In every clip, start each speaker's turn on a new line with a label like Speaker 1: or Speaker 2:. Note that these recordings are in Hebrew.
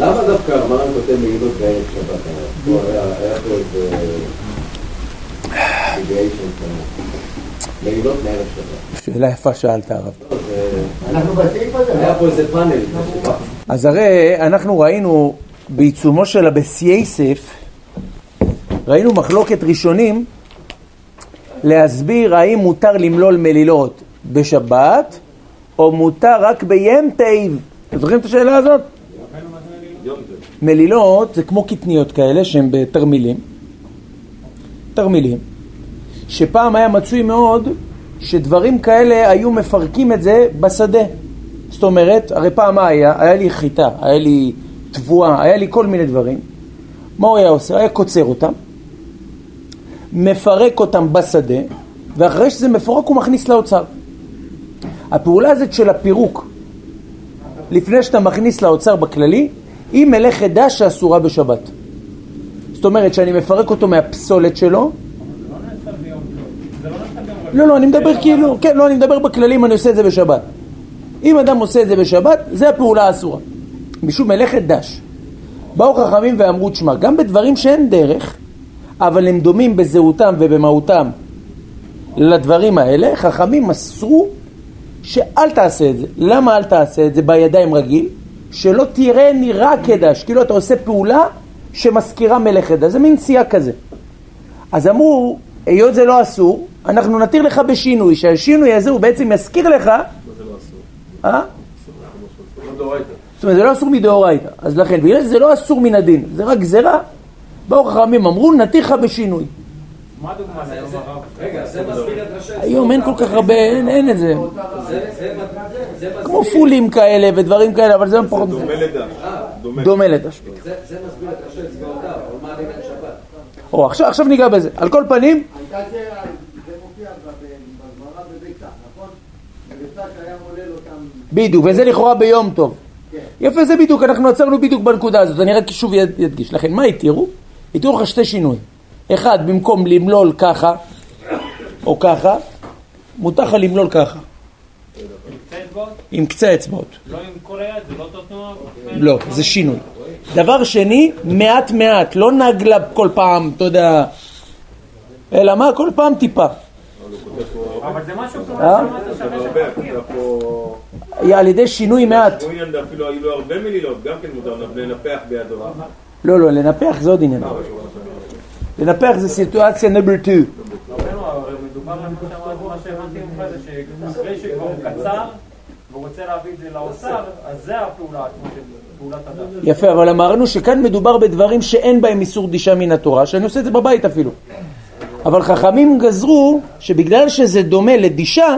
Speaker 1: למה דווקא המרן כותב מעילות בערב שבת? היה היה פה איזה... מעילות מערב שבת.
Speaker 2: שאלה יפה שאלת הרב.
Speaker 1: לא, זה-
Speaker 3: אנחנו בסעיף הזה,
Speaker 1: היה
Speaker 3: לא?
Speaker 1: פה איזה פאנל. שבא-
Speaker 2: אז הרי אנחנו ראינו בעיצומו של הבסייסף, ראינו מחלוקת ראשונים להסביר האם מותר למלול מלילות בשבת או מותר רק. אתם זוכרים את השאלה הזאת? מלילות זה כמו קטניות כאלה שהן בתרמילים, תרמילים, שפעם היה מצוי מאוד שדברים כאלה היו מפרקים את זה בשדה. זאת אומרת, הרי פעם מה היה? היה לי חיטה, היה לי תבואה, היה לי כל מיני דברים. מה הוא היה עושה? היה קוצר אותם, מפרק אותם בשדה, ואחרי שזה מפורק הוא מכניס לאוצר. הפעולה הזאת של הפירוק, לפני שאתה מכניס לאוצר בכללי, היא מלאכת דש שאסורה בשבת. זאת אומרת שאני מפרק אותו מהפסולת שלו, לא, לא, אני מדבר כאילו, כן, לא, אני מדבר בכללי אם אני עושה את זה בשבת. אם אדם עושה את זה בשבת, זה הפעולה האסורה. משום מלאכת דש. באו חכמים ואמרו, תשמע, גם בדברים שאין דרך, אבל הם דומים בזהותם ובמהותם לדברים האלה, חכמים אסרו שאל תעשה את זה. למה אל תעשה את זה בידיים רגיל? שלא תראה נראה כדש, כאילו אתה עושה פעולה שמזכירה מלאכת דש, זה מין סייג כזה. אז אמרו, היות זה לא אסור, אנחנו נתיר לך בשינוי, שהשינוי הזה הוא בעצם יזכיר לך... אה?
Speaker 1: לא דאורייתא.
Speaker 2: זאת אומרת, זה לא אסור מדאורייתא. אז לכן, בגלל שזה לא אסור מן הדין, זה רק גזירה, באו חכמים אמרו, נתיר לך בשינוי.
Speaker 4: מה הדוגמה להיום הרב?
Speaker 1: רגע, זה מסביר את ראשי
Speaker 2: היום אין כל כך הרבה, אין, את זה.
Speaker 1: זה, זה, זה מסביר,
Speaker 2: כמו פולים כאלה ודברים כאלה, אבל זה פחות...
Speaker 5: דומה לדש. דומה.
Speaker 2: דומה לדש.
Speaker 1: זה, מסביר את ראשי אצבעותיו, אבל מה על שבת?
Speaker 2: או, עכשיו, עכשיו ניגע בזה. על כל פנים,
Speaker 3: נכון?
Speaker 2: בדיוק, וזה לכאורה ביום טוב.
Speaker 3: כן.
Speaker 2: יפה, זה בדיוק, אנחנו עצרנו בדיוק בנקודה הזאת, אני רק שוב ידגיש. לכן, מה התירו? התירו לך שתי שינויים. אחד, במקום למלול ככה, או ככה, מותר לך למלול ככה? עם קצה האצבעות.
Speaker 4: לא עם כל היד? זה לא אותו תנועה?
Speaker 2: לא, זה שינוי. דבר שני, מעט מעט, לא נגלה כל פעם, אתה יודע, אלא מה? כל פעם טיפה.
Speaker 4: אבל זה משהו כמו
Speaker 2: אה?
Speaker 4: שאמרת.
Speaker 2: היה על ידי שינוי מעט.
Speaker 5: אפילו היו לו הרבה מלילות, גם כן מותר לנפח בידו.
Speaker 2: לא, לא, לנפח זה עוד עניין. לנפח זה סיטואציה נאמבר 2.
Speaker 4: שהבנתי ממך זה שאחרי שכבר הוא קצר והוא רוצה להביא את זה לאוצר, אז זה הפעולה עצמה של פעולת הדת.
Speaker 2: יפה, אבל אמרנו שכאן מדובר בדברים שאין בהם איסור דישה מן התורה, שאני עושה את זה בבית אפילו. אבל חכמים גזרו שבגלל שזה דומה לדישה,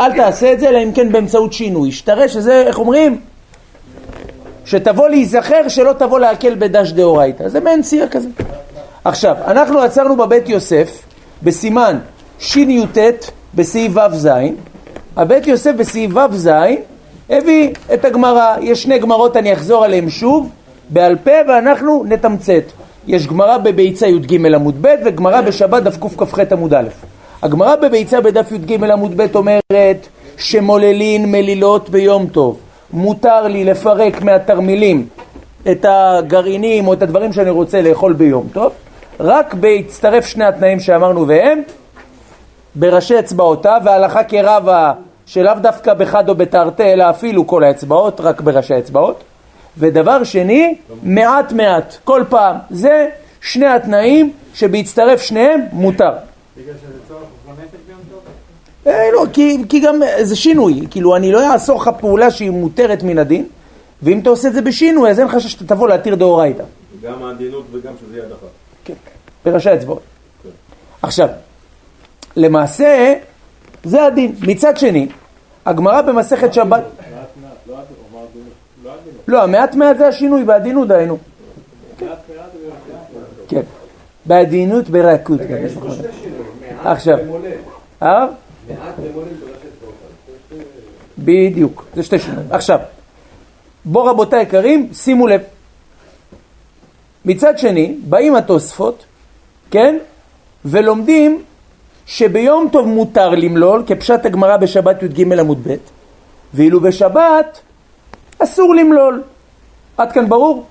Speaker 2: אל תעשה את זה, אלא אם כן באמצעות שינוי. שתראה שזה, איך אומרים? שתבוא להיזכר, שלא תבוא להקל בדש דאורייתא. זה מעין סייע כזה. עכשיו, אנחנו עצרנו בבית יוסף, בסימן שי"ט, בסעיף ו"ז. הבית יוסף בסעיף ו"ז הביא את הגמרא. יש שני גמרות, אני אחזור עליהן שוב, בעל פה, ואנחנו נתמצת. יש גמרא בביצה י"ג עמוד ב' וגמרא בשבת דף קכ"ח עמוד א'. הגמרא בביצה בדף י"ג עמוד ב' אומרת שמוללין מלילות ביום טוב. מותר לי לפרק מהתרמילים את הגרעינים או את הדברים שאני רוצה לאכול ביום טוב, רק בהצטרף שני התנאים שאמרנו והם בראשי אצבעותיו, והלכה כרבה שלאו דווקא בחד או בתרתי, אלא אפילו כל האצבעות, רק בראשי האצבעות. ודבר שני, מעט מעט, כל פעם. זה שני התנאים שבהצטרף שניהם מותר.
Speaker 4: בגלל שזה צורך לנפש ביום טוב?
Speaker 2: אה, לא, כי, כי גם זה שינוי, כאילו אני לא אעשור לך פעולה שהיא מותרת מן הדין, ואם אתה עושה את זה בשינוי, אז אין חשש שאתה תבוא להתיר דאורייתא.
Speaker 5: גם העדינות וגם שזה יד אחת.
Speaker 2: כן, בראשי האצבעות. עכשיו, למעשה, זה הדין. מצד שני, הגמרא במסכת שבת... לא, המעט מעט זה השינוי, בעדינות דהיינו. כן, בעדינות ברכות. עכשיו, אה? בדיוק, זה שתי שינויים. עכשיו, בואו רבותיי היקרים, שימו לב. מצד שני, באים התוספות, כן? ולומדים שביום טוב מותר למלול, כפשט הגמרא בשבת י"ג עמוד ב', ואילו בשבת אסור למלול. עד כאן ברור?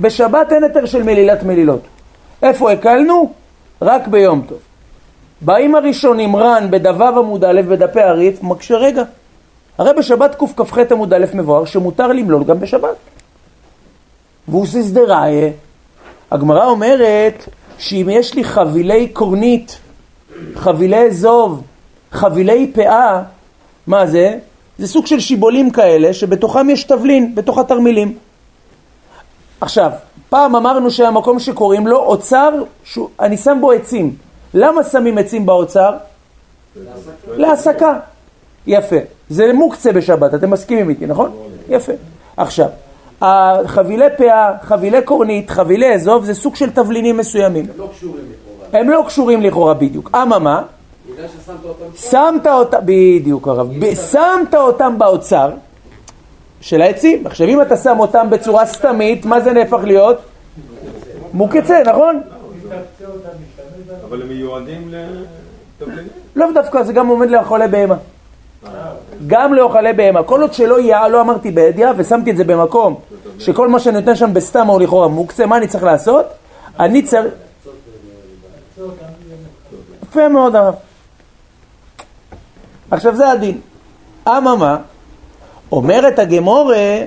Speaker 2: בשבת אין היתר של מלילת מלילות. איפה הקלנו? רק ביום טוב. באים הראשונים רן בדו עמוד א' בדפי הריף, מקשה רגע. הרי בשבת קכ"ח עמוד א' מבואר שמותר למלול גם בשבת. והוא סיסדראיה. הגמרא אומרת שאם יש לי חבילי קורנית, חבילי אזוב, חבילי פאה, מה זה? זה סוג של שיבולים כאלה שבתוכם יש תבלין, בתוך התרמילים. עכשיו, פעם אמרנו שהמקום שקוראים לו אוצר, שהוא, אני שם בו עצים. למה שמים עצים באוצר? להסקה. יפה. זה מוקצה בשבת, אתם מסכימים איתי, נכון? יפה. עכשיו, חבילי פאה, חבילי קורנית, חבילי אזוב, זה סוג של תבלינים מסוימים.
Speaker 1: הם לא קשורים.
Speaker 2: הם לא קשורים לכאורה בדיוק. אממה, שמת אותם, בדיוק הרב, שמת אותם באוצר של העצים. עכשיו אם אתה שם אותם בצורה סתמית, מה זה נהפך להיות? מוקצה, נכון?
Speaker 5: אבל הם מיועדים לתבלינים.
Speaker 2: לאו דווקא, זה גם עומד לאכולי בהמה. גם לאוכלי בהמה. כל עוד שלא יהיה, לא אמרתי בידיעה, ושמתי את זה במקום שכל מה שאני נותן שם בסתם או לכאורה מוקצה, מה אני צריך לעשות? אני צריך... יפה מאוד הרב. עכשיו זה הדין. אממה, אומרת הגמורה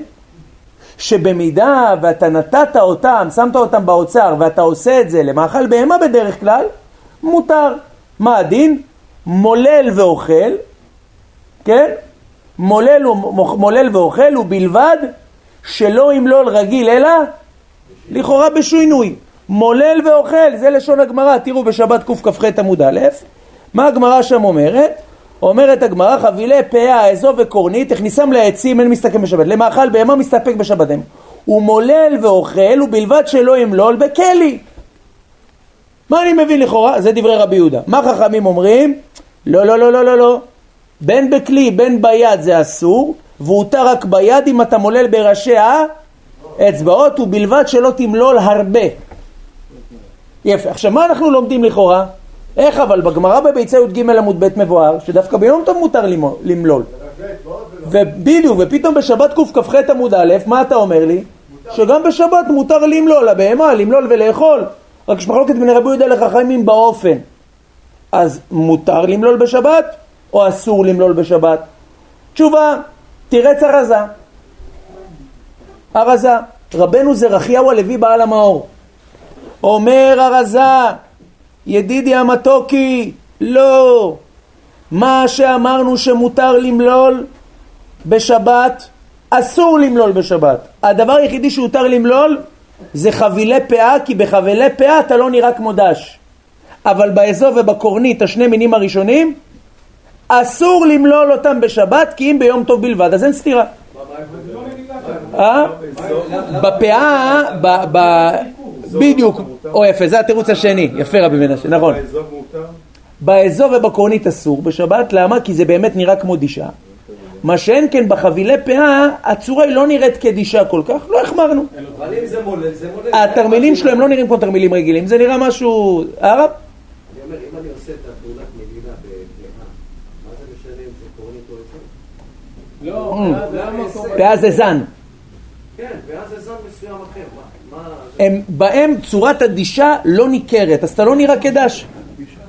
Speaker 2: שבמידה ואתה נתת אותם, שמת אותם באוצר ואתה עושה את זה למאכל בהמה בדרך כלל, מותר. מה הדין? מולל ואוכל, כן? מולל, מולל ואוכל ובלבד שלא ימלול רגיל אלא לכאורה בשינוי. מולל ואוכל, זה לשון הגמרא, תראו בשבת קכ"ח עמוד א', מה הגמרא שם אומרת? אומרת הגמרא, חבילי פאה, אזוב וקורנית, הכניסם לעצים, אין מסתכם בשבת. למאכל בהמה מסתפק בשבת. הוא מולל ואוכל, ובלבד שלא ימלול בכלי. מה אני מבין לכאורה? זה דברי רבי יהודה. מה חכמים אומרים? לא, לא, לא, לא, לא, לא. בין בכלי, בין ביד זה אסור, והותר רק ביד אם אתה מולל בראשי האצבעות, ובלבד שלא תמלול הרבה. יפה. עכשיו, מה אנחנו לומדים לכאורה? איך אבל בגמרא בביצה י"ג עמוד ב' מבואר, שדווקא ביום טוב מותר למלול. ובדיוק, ופתאום בשבת קכ"ח עמוד א', מה אתה אומר לי? שגם בשבת מותר למלול, הבהמה, למלול ולאכול. רק יש מחלוקת בין רבי יהודה לחכמים באופן. אז מותר למלול בשבת, או אסור למלול בשבת? תשובה, תרץ הרזה. הרזה. רבנו זרחיהו הלוי בעל המאור. אומר הרזה, ידידי המתוקי, לא. מה שאמרנו שמותר למלול בשבת, אסור למלול בשבת. הדבר היחידי שהותר למלול זה חבילי פאה, כי בחבילי פאה אתה לא נראה כמו דש. אבל באזוב ובקורנית, השני מינים הראשונים, אסור למלול אותם בשבת, כי אם ביום טוב בלבד, אז אין סתירה. אה? בפאה, בדיוק, או יפה, זה התירוץ השני, יפה רבי מנשה, נכון. באזוב ובקורנית אסור בשבת, למה? כי זה באמת נראה כמו דישה. מה שאין כן בחבילי פאה, הצורה היא לא נראית כדישה כל כך, לא החמרנו.
Speaker 1: אבל אם זה מולל, זה מולל.
Speaker 2: התרמילים שלו הם לא נראים כמו תרמילים רגילים, זה נראה משהו... הרב?
Speaker 1: אני אומר, אם אני עושה את הפעולת מדינה בבהמה, מה זה משנה אם זה קורנית או אזור?
Speaker 4: לא,
Speaker 2: פאה זה זן.
Speaker 1: כן, ואז זה זן מסוים אחר.
Speaker 2: הם, בהם צורת הדישה לא ניכרת, אז אתה לא נראה כדש.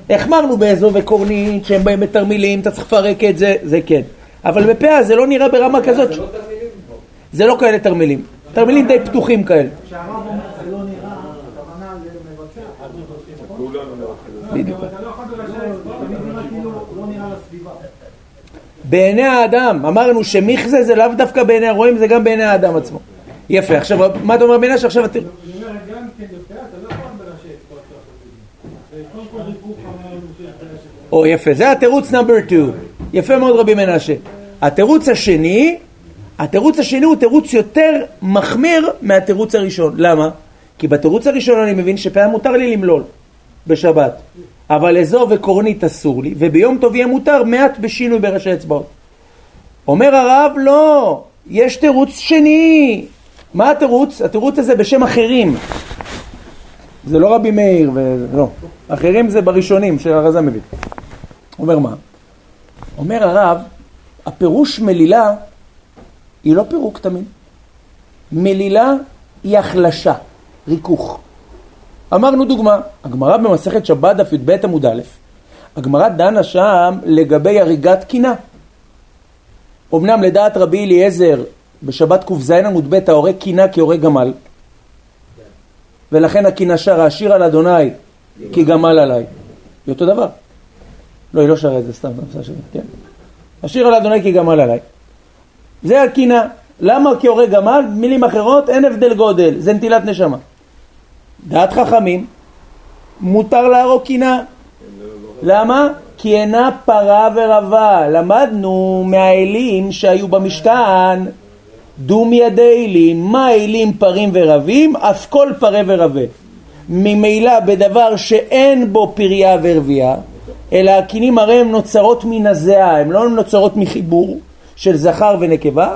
Speaker 2: החמרנו באזוב וקורנית, שהם באים בתרמילים, אתה צריך לפרק את זה, זה כן. אבל בפאה זה לא נראה ברמה כזאת.
Speaker 1: זה לא תלמידים פה.
Speaker 2: זה לא כאלה תרמילים. תרמילים די פתוחים כאלה.
Speaker 3: כשהרב אומר זה לא נראה, הכוונה.
Speaker 5: כולנו
Speaker 2: בדיוק.
Speaker 3: אתה לא כאילו לא נראה לסביבה.
Speaker 2: בעיני האדם, אמרנו שמכזה זה לאו דווקא בעיני הרועים, זה גם בעיני האדם עצמו. יפה, עכשיו, מה אתה אומר בעיני שעכשיו אתה...
Speaker 3: אני אומר, גם כן אתה לא יכול בראשי אצבעות לעשות את זה. קודם כל ריכוך אמרנו שיש בראשי אצבעות.
Speaker 2: או יפה, זה התירוץ נאמבר 2. יפה מאוד רבי מנשה. התירוץ השני, התירוץ השני הוא תירוץ יותר מחמיר מהתירוץ הראשון. למה? כי בתירוץ הראשון אני מבין שפעם מותר לי למלול בשבת, אבל אזור וקורנית אסור לי, וביום טוב יהיה מותר מעט בשינוי בראשי אצבעות. אומר הרב, לא, יש תירוץ שני. מה התירוץ? התירוץ הזה בשם אחרים. זה לא רבי מאיר, ולא. אחרים זה בראשונים שהרזה מביא. אומר מה? אומר הרב, הפירוש מלילה היא לא פירוק תמיד. מלילה היא החלשה, ריכוך. אמרנו דוגמה, הגמרא במסכת שבת דף י"ב עמוד א', הגמרא דנה שם לגבי הריגת קינה. אמנם לדעת רבי אליעזר בשבת ק"ז עמוד ב' ההורג קינה כהורג גמל ולכן הקינה שרה השיר על אדוני כי גמל עליי. היא אותו דבר. לא, היא לא שרה את זה סתם, כן. השיר על אדוני כי גמל עליי. זה הקינה. למה כהורג גמל? מילים אחרות, אין הבדל גודל, זה נטילת נשמה. דעת חכמים, מותר להרוג קינה. למה? כי אינה פרה ורבה. למדנו מהאלים שהיו במשכן, דום ידי אלים, מה אלים פרים ורבים? אף כל פרה ורבה. ממילא בדבר שאין בו פריה ורבייה, אלא הקינים הרי הן נוצרות מן הזיעה, הן לא נוצרות מחיבור של זכר ונקבה,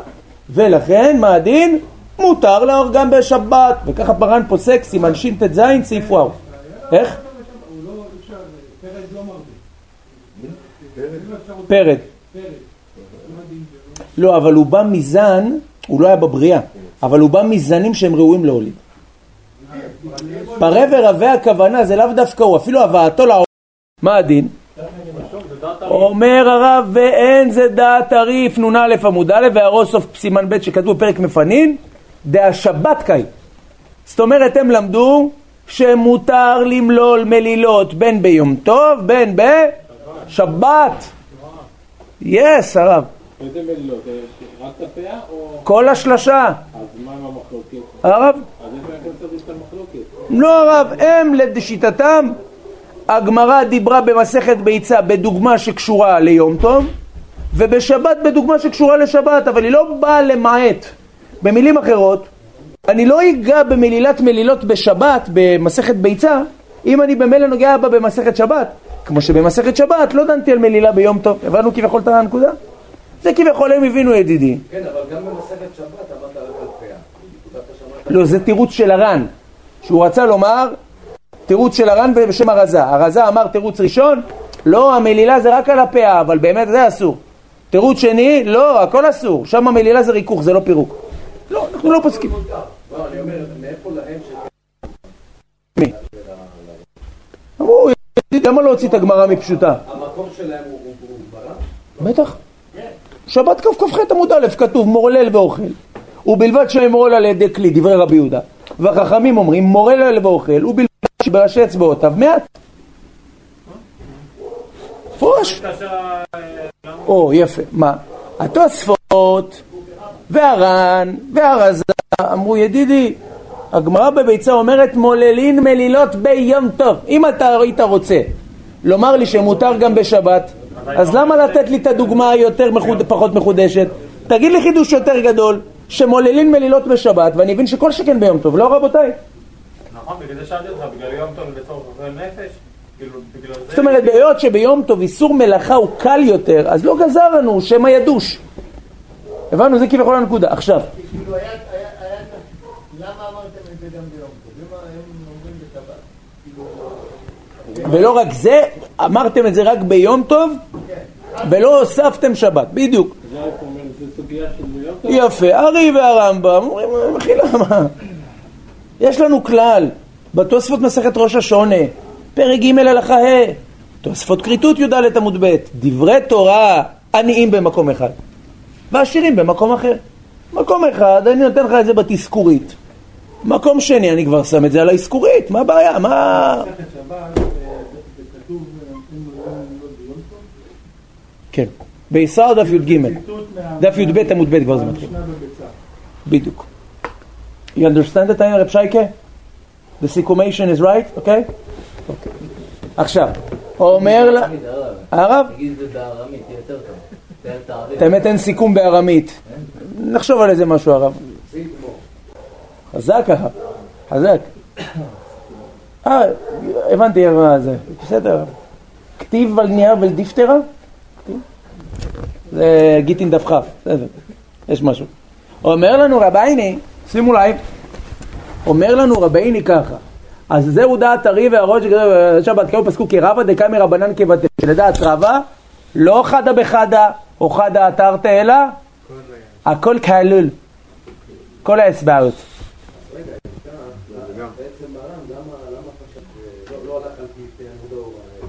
Speaker 2: ולכן מה הדין? מותר להורגם בשבת, וככה פרן פוסק סימן שט"ז סעיף וואו. איך? פרד. לא, אבל הוא בא מזן, הוא לא היה בבריאה, אבל הוא בא מזנים שהם ראויים להוליד. פרה ורבה הכוונה זה לאו דווקא הוא, אפילו הבאתו לעולם. מה הדין? אומר הרב ואין זה דעת תריף נ"א עמוד א' והראש סוף סימן ב' שכתבו פרק מפנין דהשבת קאי. זאת אומרת הם למדו שמותר למלול מלילות בין ביום טוב בין בשבת. יס הרב.
Speaker 6: איזה מלילות? רק את הפאה או...
Speaker 2: כל השלושה.
Speaker 6: אז מה עם המחלוקת?
Speaker 2: הרב?
Speaker 6: אז איפה אנחנו מדברים את המחלוקת?
Speaker 2: לא הרב, הם לשיטתם הגמרא דיברה במסכת ביצה בדוגמה שקשורה ליום טוב ובשבת בדוגמה שקשורה לשבת, אבל היא לא באה למעט. במילים אחרות, אני לא אגע במלילת מלילות בשבת במסכת ביצה אם אני במילא נוגע בה במסכת שבת. כמו שבמסכת שבת לא דנתי על מלילה ביום טוב. הבנו כביכול את הנקודה? זה כביכול הם הבינו ידידי.
Speaker 1: כן, אבל גם במסכת שבת אמרת על פאה.
Speaker 2: לא, זה תירוץ של הר"ן, שהוא רצה לומר תירוץ של הר"ן בשם הרזה. הרזה אמר תירוץ ראשון, לא, המלילה זה רק על הפאה, אבל באמת זה אסור. תירוץ שני, לא, הכל אסור. שם המלילה זה ריכוך, זה לא פירוק. לא, אנחנו לא פוסקים.
Speaker 1: לא, אני אומר, מאיפה להם ש...
Speaker 2: מי? אמרו, למה לא הוציא את הגמרא מפשוטה?
Speaker 1: המקום שלהם הוא ברא?
Speaker 2: בטח. שבת ככ"ח עמוד א' כתוב מורלל ואוכל ובלבד שימרול על ידי כלי, דברי רבי יהודה. והחכמים אומרים מורלל ואוכל ובלבד שבראשי אצבעותיו מעט. פרוש. או, יפה. מה? התוספות והר"ן והרזה אמרו ידידי, הגמרא בביצה אומרת מוללין מלילות ביום טוב. אם אתה היית רוצה לומר לי שמותר גם בשבת, אז למה לתת לי את הדוגמה היותר מחוד... פחות מחודשת? תגיד לי חידוש יותר גדול, שמוללין מלילות בשבת, ואני מבין שכל שכן ביום טוב, לא רבותיי?
Speaker 4: נכון, בגלל זה שאלתי אותך, בגלל יום טוב בתור גובל נפש? כאילו, בגלל זה...
Speaker 2: זאת אומרת, בהיות שביום טוב איסור מלאכה הוא קל יותר, אז לא גזרנו שמא ידוש. הבנו, זה כביכול הנקודה. עכשיו,
Speaker 3: כאילו היה, היה, היה, למה אמרתם את זה גם ביום טוב? למה הם אומרים בשבת?
Speaker 2: ולא רק זה, אמרתם את זה רק ביום טוב, ולא הוספתם שבת, בדיוק. יפה, הארי והרמב"ם אומרים, מחילה מה? יש לנו כלל, בתוספות מסכת ראש השונה, פרק ג' הלכה ה', תוספות כריתות י"ד עמוד ב', דברי תורה עניים במקום אחד, ועשירים במקום אחר. מקום אחד, אני נותן לך את זה בתזכורית. מקום שני, אני כבר שם את זה על האזכורית, מה הבעיה? מה...
Speaker 3: אה, אה?
Speaker 2: כן, בישר דף י"ג, דף י"ב עמוד ב' כבר זה מתחיל. בדיוק. You understand it, רב שייקה? The סיכומation is right, אוקיי? אוקיי. עכשיו, אומר לה... הרב?
Speaker 7: תגיד את זה בארמית, יותר טוב.
Speaker 2: האמת אין סיכום בארמית. נחשוב על איזה משהו הרב. חזק הרב, חזק. אה, הבנתי מה זה, בסדר. כתיב על נייר ולדיפטרה? זה גיטין דף כ', בסדר, יש משהו. אומר לנו רבייני, שימו לב, אומר לנו רבייני ככה, אז זהו דעת הרי והראש שבת כאו פסקו כרבא דקאי רבנן כבתי, שלדעת רבא לא חדה בחדה או חדה אתרתא אלא הכל כלול. כל האצבעות.
Speaker 1: רגע, אם כך, בעצם מרן, למה למה חשב, לא- הלך על פי עמודו, אתה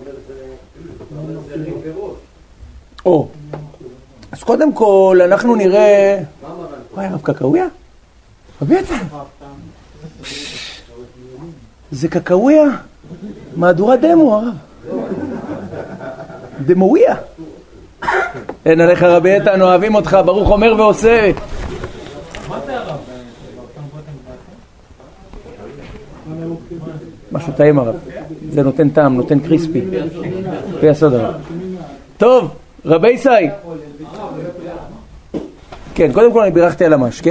Speaker 1: אומר זה, אתה אומר זה ריב וראש.
Speaker 2: או. אז קודם כל, אנחנו נראה... וואי, הרב קקאוויה? רבי יצחק. זה קקאוויה? מהדורת דמו, הרב. דמואיה. אין עליך רבי איתן, אוהבים אותך, ברוך אומר ועושה.
Speaker 4: מה זה הרב?
Speaker 2: משהו טעים הרב. זה נותן טעם, נותן קריספי. פי הרב. טוב, רבי ישי. כן, קודם כל אני בירכתי על המשקה.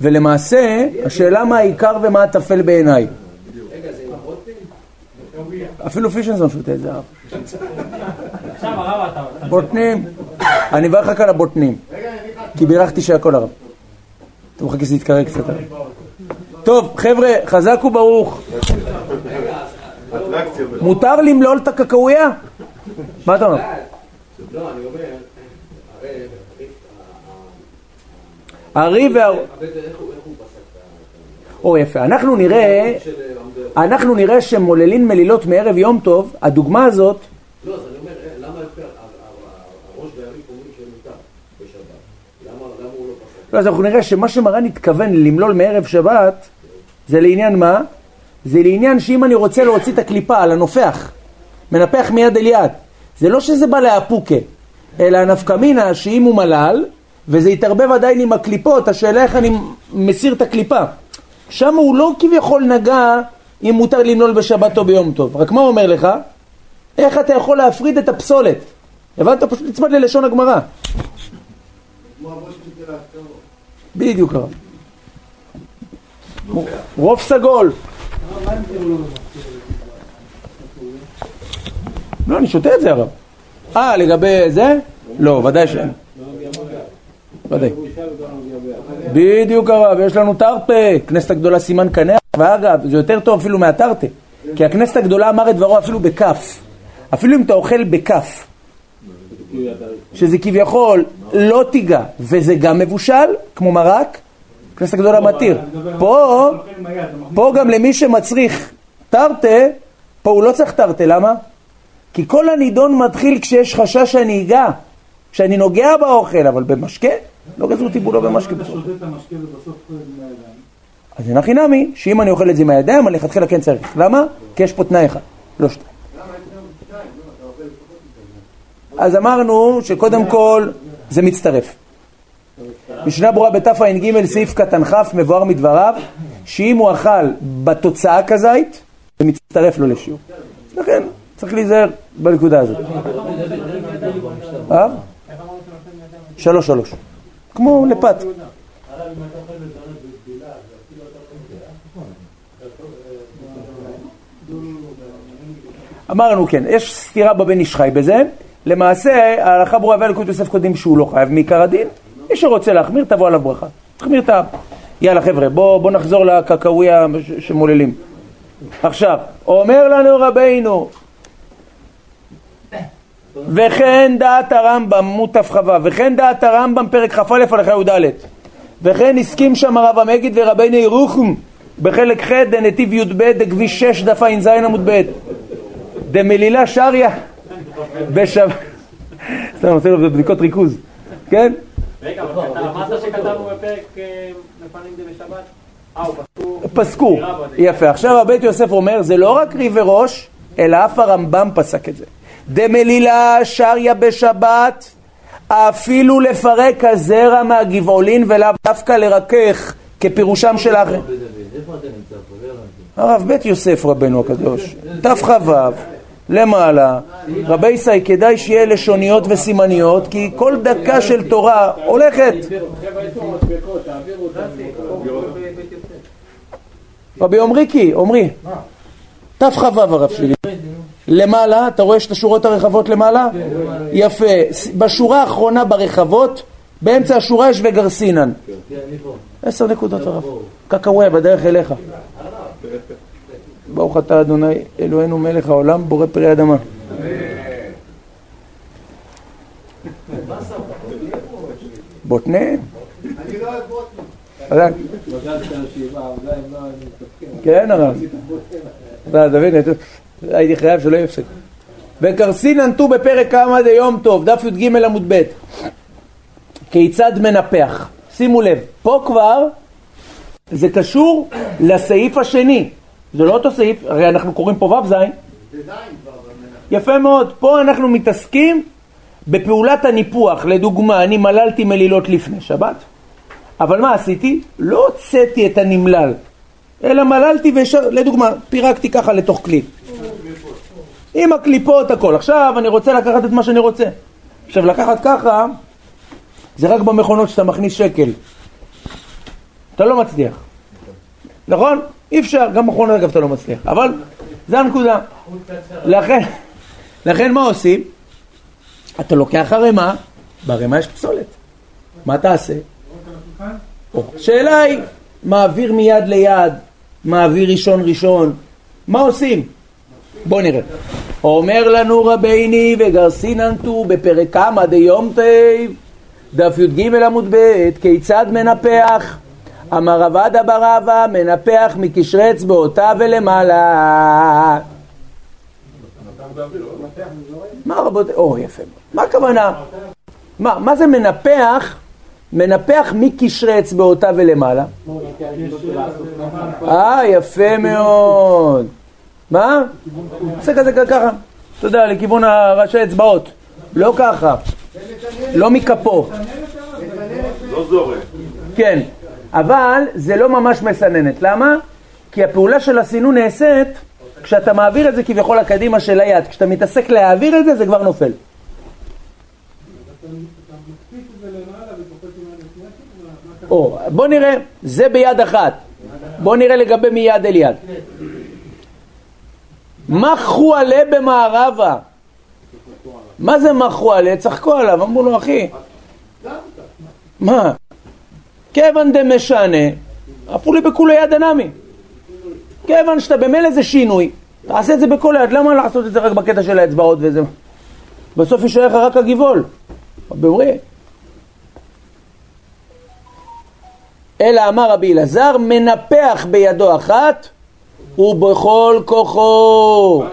Speaker 2: ולמעשה, השאלה מה העיקר ומה הטפל בעיניי. אפילו פישנזון שותה את זה בוטנים. אני מברך רק על הבוטנים. כי בירכתי שהכל הרב. אתה מחכה שזה יתקרר קצת. טוב, חבר'ה, חזק וברוך. מותר למלול את הקקאויה? מה אתה אומר?
Speaker 1: לא, אני אומר, הרי,
Speaker 2: וה... או יפה. אנחנו נראה? אנחנו נראה שמוללים מלילות מערב יום טוב, הדוגמה הזאת,
Speaker 1: לא, אז אני אומר, אה, למה הראש והריף אומרים שמותר בשבת? למה למה הוא לא פסק?
Speaker 2: לא, אז אנחנו נראה שמה שמרן התכוון למלול מערב שבת, זה לעניין מה? זה לעניין שאם אני רוצה להוציא את הקליפה על הנופח, מנפח מיד אל יד, זה לא שזה בא לאפוקה, אלא הנפקא מינה שאם הוא מלל, וזה יתערבב עדיין עם הקליפות, השאלה איך אני מסיר את הקליפה. שם הוא לא כביכול נגע אם מותר למלול בשבת או ביום טוב. רק מה הוא אומר לך? איך אתה יכול להפריד את הפסולת? הבנת? פשוט נצמד ללשון הגמרא. בדיוק הרב. רוב סגול. לא, אני שותה את זה הרב. אה, לגבי זה? לא, ודאי שאין. ודאי. בדיוק הרב, יש לנו תרפה, כנסת הגדולה סימן קנח, ואגב, זה יותר טוב אפילו מהתרתה, כי הכנסת הגדולה אמר את דברו אפילו בכף. אפילו אם אתה אוכל בכף, שזה כביכול לא תיגע, וזה גם מבושל, כמו מרק, כנסת הגדולה מתיר. פה, פה גם למי שמצריך תרתה, פה הוא לא צריך תרתה, למה? כי כל הנידון מתחיל כשיש חשש שאני אגע, כשאני נוגע באוכל, אבל במשקה, לא גזרו טיבולו במשקה בצורה. אז זה נכי נמי, שאם אני אוכל את זה עם הידיים, אני לכתחילה כן צריך. למה? כי יש פה תנאי אחד, לא שתיים. אז אמרנו שקודם כל זה מצטרף. משנה ברורה בתע"ג סעיף קטן כ' מבואר מדבריו שאם הוא אכל בתוצאה כזית זה מצטרף לו לשיעור. לכן צריך להיזהר בנקודה הזאת. שלוש שלוש. כמו לפת. אמרנו כן, יש סתירה בבן איש חי בזה, למעשה ההלכה ברורה ואלוקות יוסף קודם שהוא לא חייב מעיקר הדין, מי שרוצה להחמיר תבוא עליו ברכה, תחמיר את ה... יאללה חבר'ה, בואו בוא נחזור לקקאוויה שמוללים. עכשיו, אומר לנו רבינו, וכן דעת הרמב"ם, מוטף חווה, וכן דעת הרמב"ם פרק כ"א הלכה י"ד, וכן הסכים שם הרב המגיד ורבנו ירוחם בחלק ח' דנתיב י"ב דכביש 6 דף ע"ז עמוד ב' דמלילה שריה בשבת, סתם עושה לו בדיקות ריכוז, כן?
Speaker 4: רגע, אבל אמרת שכתבנו בפרק אה, לפנים זה בשבת? אה, פסקו...
Speaker 2: יפה. עכשיו הבית יוסף אומר, זה לא רק ריב וראש, אלא אף הרמב"ם פסק את זה. דמלילה שריה בשבת, אפילו לפרק הזרע מהגבעולין ולאו דווקא לרכך, כפירושם של האחרים.
Speaker 7: לא.
Speaker 2: הרב בית יוסף רבנו הקדוש, תכ"ו, למעלה, רבי ישי, כדאי שיהיה לשוניות וסימניות, כי כל דקה של תורה הולכת. רבי עמריקי, עמרי, תכ"ו הרב שלי. למעלה, אתה רואה את השורות הרחבות למעלה? יפה. בשורה האחרונה ברחבות, באמצע השורה יש וגרסינן. עשר נקודות הרב. קקאווה בדרך אליך. ברוך אתה אדוני אלוהינו מלך העולם בורא פרי אדמה. בוטנה?
Speaker 3: אני לא
Speaker 6: היינו מתאפקים.
Speaker 2: כן הרב. אתה מבין? הייתי חייב שלא יהיה הפסק. וקרסין ענתו בפרק כמה דיום טוב, דף י"ג עמוד ב' כיצד מנפח. שימו לב, פה כבר זה קשור לסעיף השני. זה לא אותו סעיף, הרי אנחנו קוראים פה ו"ז. יפה מאוד, פה אנחנו מתעסקים בפעולת הניפוח. לדוגמה, אני מללתי מלילות לפני שבת, אבל מה עשיתי? לא הוצאתי את הנמלל, אלא מללתי וישר, לדוגמה, פירקתי ככה לתוך כלי. עם הקליפות הכל. עכשיו אני רוצה לקחת את מה שאני רוצה. עכשיו לקחת ככה, זה רק במכונות שאתה מכניס שקל. אתה לא מצליח. נכון? אי אפשר, גם מכונות אגב אתה לא מצליח. אבל זה הנקודה. לכן, לכן מה עושים? אתה לוקח ערימה, בערימה יש פסולת. מה תעשה? שאלה היא, מעביר מיד ליד, מעביר ראשון ראשון, מה עושים? בוא נראה. אומר לנו רביני וגרסינן טו בפרק כמה דיום תיב, דף י"ג עמוד ב', כיצד מנפח? אמר עבדה בר אבא, מנפח מקשרי אצבעותיו ולמעלה. מה רבותי, או יפה. מה הכוונה? מה, מה זה מנפח? מנפח מקשרי אצבעותיו ולמעלה. אה, יפה מאוד. מה? עושה כזה ככה. אתה יודע, לכיוון הראשי אצבעות. לא ככה. לא מכפו.
Speaker 5: לא זורק.
Speaker 2: כן. אבל זה לא ממש מסננת. למה? כי הפעולה של הסינון נעשית כשאתה מעביר את זה כביכול לקדימה של היד. כשאתה מתעסק להעביר את זה, זה כבר נופל. או, בוא נראה, זה ביד אחת. בוא נראה לגבי מיד אל יד. מחו עלה במערבה. מה זה מחו עלה? צחקו עליו, אמרו לו אחי. מה? כיוון דמשנה, אפו לי בכולי יד הנמי. כיוון שאתה במילא זה שינוי, תעשה את זה בכל היד, למה לעשות את זה רק בקטע של האצבעות וזה? בסוף יישאר לך רק הגבעול. אלא אמר רבי אלעזר, מנפח בידו אחת ובכל כוחו.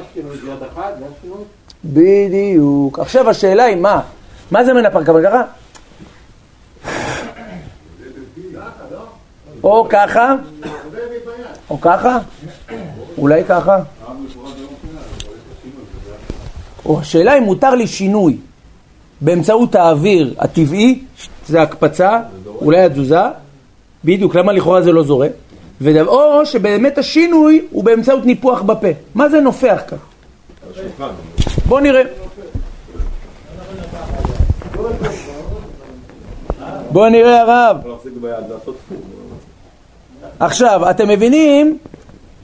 Speaker 2: בדיוק. עכשיו השאלה היא מה? מה זה מנפח? ככה? או ככה, או ככה, אולי ככה. או השאלה אם מותר לי שינוי באמצעות האוויר הטבעי, זה הקפצה, אולי התזוזה, בדיוק, למה לכאורה זה לא? ודבר, או שבאמת השינוי הוא באמצעות ניפוח בפה. מה זה נופח כך? בואו נראה. בואו נראה הרב.
Speaker 5: יכול להחזיק ביד, לעשות
Speaker 2: עכשיו, אתם מבינים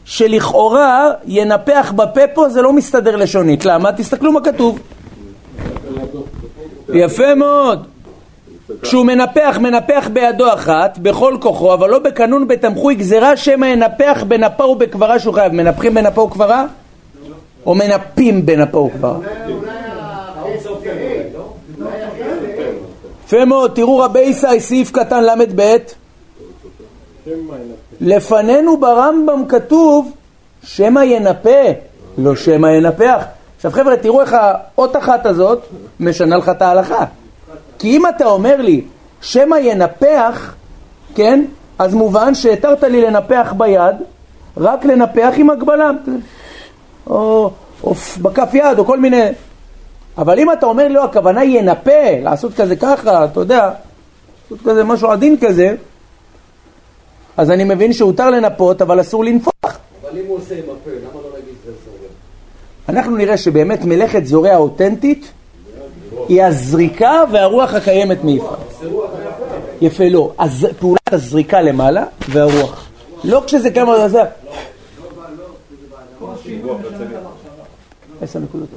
Speaker 2: שלכאורה ינפח בפה פה זה לא מסתדר לשונית. למה? תסתכלו מה כתוב. יפה מאוד. כשהוא מנפח, מנפח בידו אחת, בכל כוחו, אבל לא בקנון בתמחוי גזירה, שמא ינפח בנפה ובקברה שהוא חייב. מנפחים בנפה וכברה? או מנפים בנפה וכברה? יפה מאוד, תראו רבי ישי, סעיף קטן ל"ב לפנינו ברמב"ם כתוב שמא ינפה, לא שמא ינפח. עכשיו חבר'ה, תראו איך האות אחת הזאת משנה לך את ההלכה. כי אם אתה אומר לי שמא ינפח, כן, אז מובן שהתרת לי לנפח ביד, רק לנפח עם הגבלה. או, או בכף יד, או כל מיני... אבל אם אתה אומר לי, לא, הכוונה ינפה, לעשות כזה ככה, אתה יודע, לעשות כזה משהו עדין כזה, אז אני מבין שהותר לנפות, אבל אסור לנפוח.
Speaker 1: אבל אם הוא עושה עם הפה, למה לא נגיד זה זורם?
Speaker 2: אנחנו נראה שבאמת מלאכת זורע אותנטית היא הזריקה והרוח הקיימת מיפרה. יפה, לא. אז פעולת הזריקה למעלה והרוח. לא כשזה כמה זה... עשר נקודות.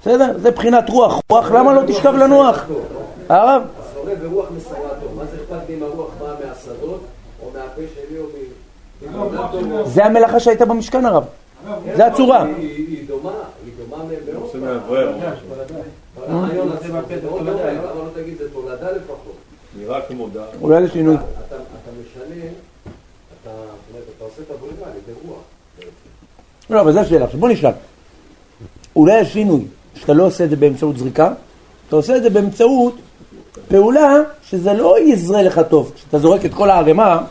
Speaker 2: בסדר? זה בחינת רוח. רוח, למה לא תשכב לנוח? הרב?
Speaker 1: זורם ברוח מסייעת לו. מה זה אכפת לי אם הרוח באה מהשדות, או מהפה שלי, או מ...
Speaker 2: זה המלאכה שהייתה במשכן הרב. זה הצורה.
Speaker 1: היא- דומה, היא דומה מאוד.
Speaker 5: עושה מאוורר.
Speaker 1: הרעיון הזה זה מאוד דומה, למה לא תגיד זה תולדה לפחות?
Speaker 5: נראה כמו דעת.
Speaker 2: אולי זה שינוי.
Speaker 1: אתה משנה, אתה עושה את הברירה על ידי רוח.
Speaker 2: לא, אבל זו השאלה. עכשיו בוא נשאל. אולי השינוי, שאתה לא עושה את זה באמצעות זריקה, אתה עושה את זה באמצעות פעולה שזה לא יזרה לך טוב. כשאתה זורק את כל הערימה,